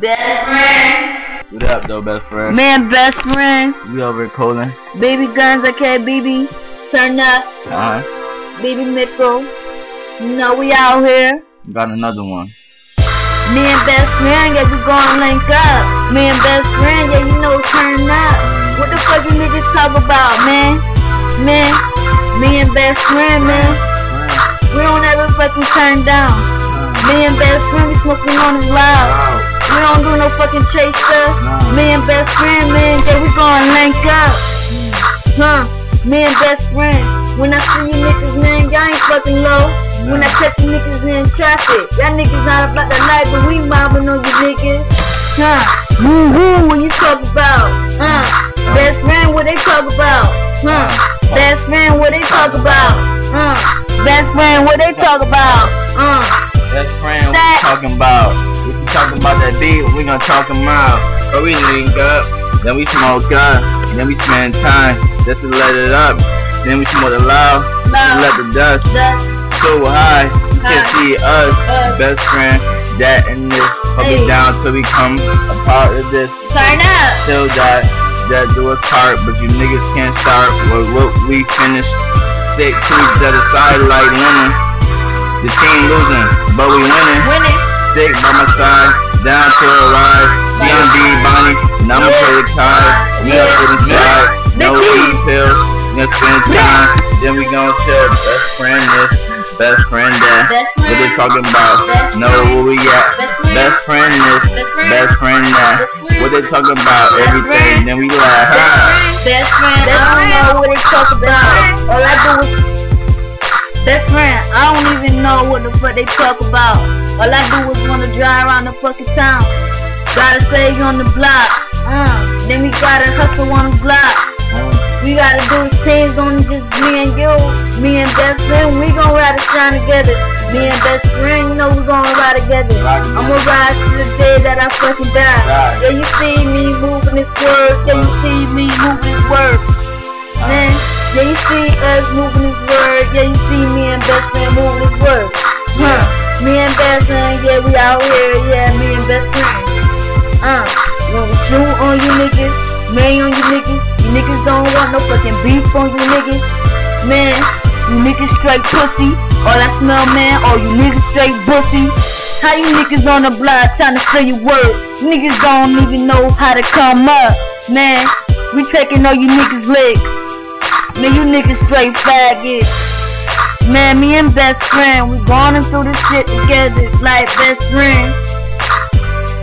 Best friend. What up, though, best friend? Man, best friend. We over Colin. Baby guns, okay, baby. Turn up. Uh huh. Baby Mickle. You know we out here. Got another one. Me and best friend, yeah, we gonna link up. Me and best friend, yeah, you know, turn up. What the fuck you niggas talk about, man? Man, me and best friend, man. We don't ever fucking turn down. Me and best friend, we smoking on the loud. We don't do no fucking chase stuff. Me and best friend, man, yeah, we gonna link up. Huh? Me and best friend. When I see you niggas, man, y'all ain't fucking low. When I catch you niggas in traffic, y'all niggas not about the life, but we mobbing on you niggas. Huh? Woo woo, what you talk about? Huh? Best friend, what they talk about? Huh? Best friend, what they talk about? Huh? Best friend, what they talk about? Uh. Best friend, what you talking about? Talking about that beat, we gonna talk talk 'em out. But we link up, then we smoke up, then we spend time just to let it up. Then we smoke it loud, just let the dust That's so high. You can see us, Us. best friend, that and this. Hold Hey. it down till we come a part of this. turn up. Till that, that do us part, but you niggas can't start with what we finished. Stick to each other side like winning. The team losing, but we winning. Winning. Stick by my side, down to a ride. D&D Bonnie, and I'ma play the card. We up to the side, no weed pills. We gonna spend time, then we gon' chill. Best friend this, best friend that. What they talking about? Know where we at. Best friend. Best friend this, Best friend. that. What they talking about? Everything, then we know what they talk about. All I do is wanna drive around the fucking town. Gotta stay on the block. Uh, then we gotta hustle on the block. We gotta do things on just me and you. Me and best friend, we gon' ride a shine together. Me and best friend, you know we gon' ride together. I'ma ride to the day that I fucking die. Yeah, you see me moving this word. Yeah, you see me moving this word. Man, yeah, you see us moving this word. Yeah, you see me and best friend moving this word. Huh. Me and best friend, yeah, we out here. Yeah, me and best friend. Uh, when we shoot on you niggas, man on you niggas, you niggas don't want no fucking beef on you niggas. Man, you niggas straight pussy. All I smell, man, all you niggas straight pussy. How you niggas on the block trying to say your word? Niggas don't even know how to come up. Man, we taking all you niggas legs. Man, you niggas straight faggots. Man, me and best friend, we going through this shit together like best friends.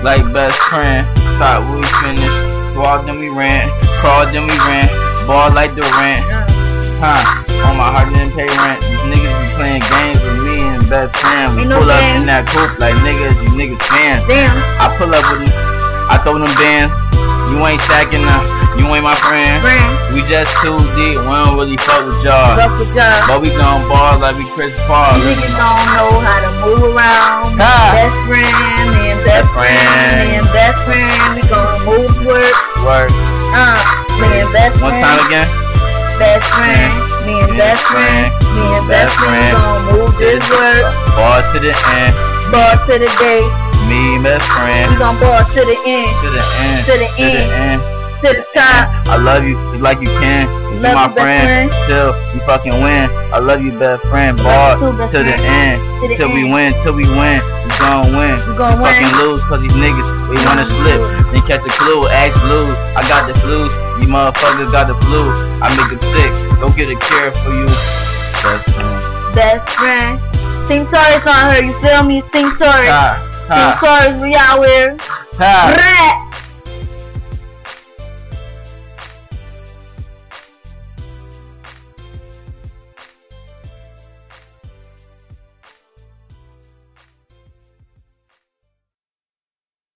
like best friend. Thought we finished. Walked then we ran. Crawled then we ran. Ball like Durant. Huh. On my heart didn't pay rent. These niggas be playing games with me and best friend. We Ain't no pull up game. in that coupe like niggas, you niggas fans. Damn. I pull up with them. I throw them bands. You ain't stacking up. You ain't my friend. Friend. We just too deep. We don't really fuck with y'all. Fuck with y'all. But we gon' ball like we Chris Paul. You niggas don't know how to move around. Ah. Best friend, me and best Best friend, me and best friend, we gonna move work. Work. Uh, me and best One friend, time again. best friend, me and best friend, me and best friend, we gonna move this work. Ball to the end. Ball to the day, Me and best friend. we gon' ball to the end, To the end. To the end. to the top. I love you just like you can. You Love my you, best friend. Till we fucking win. I love you, best friend. Ball you to the end. To the till we win. Till we win. We gon' win. We gon' win. fucking lose cause these niggas they wanna slip. Then catch a clue. Ask Lou. I got the flu. You motherfuckers got the flu. I make it sick. Go get a cure for you. Best friend. Best friend. Sing sorry on her, you feel me? Sing sorry. Ha. we are. Ha. Rat.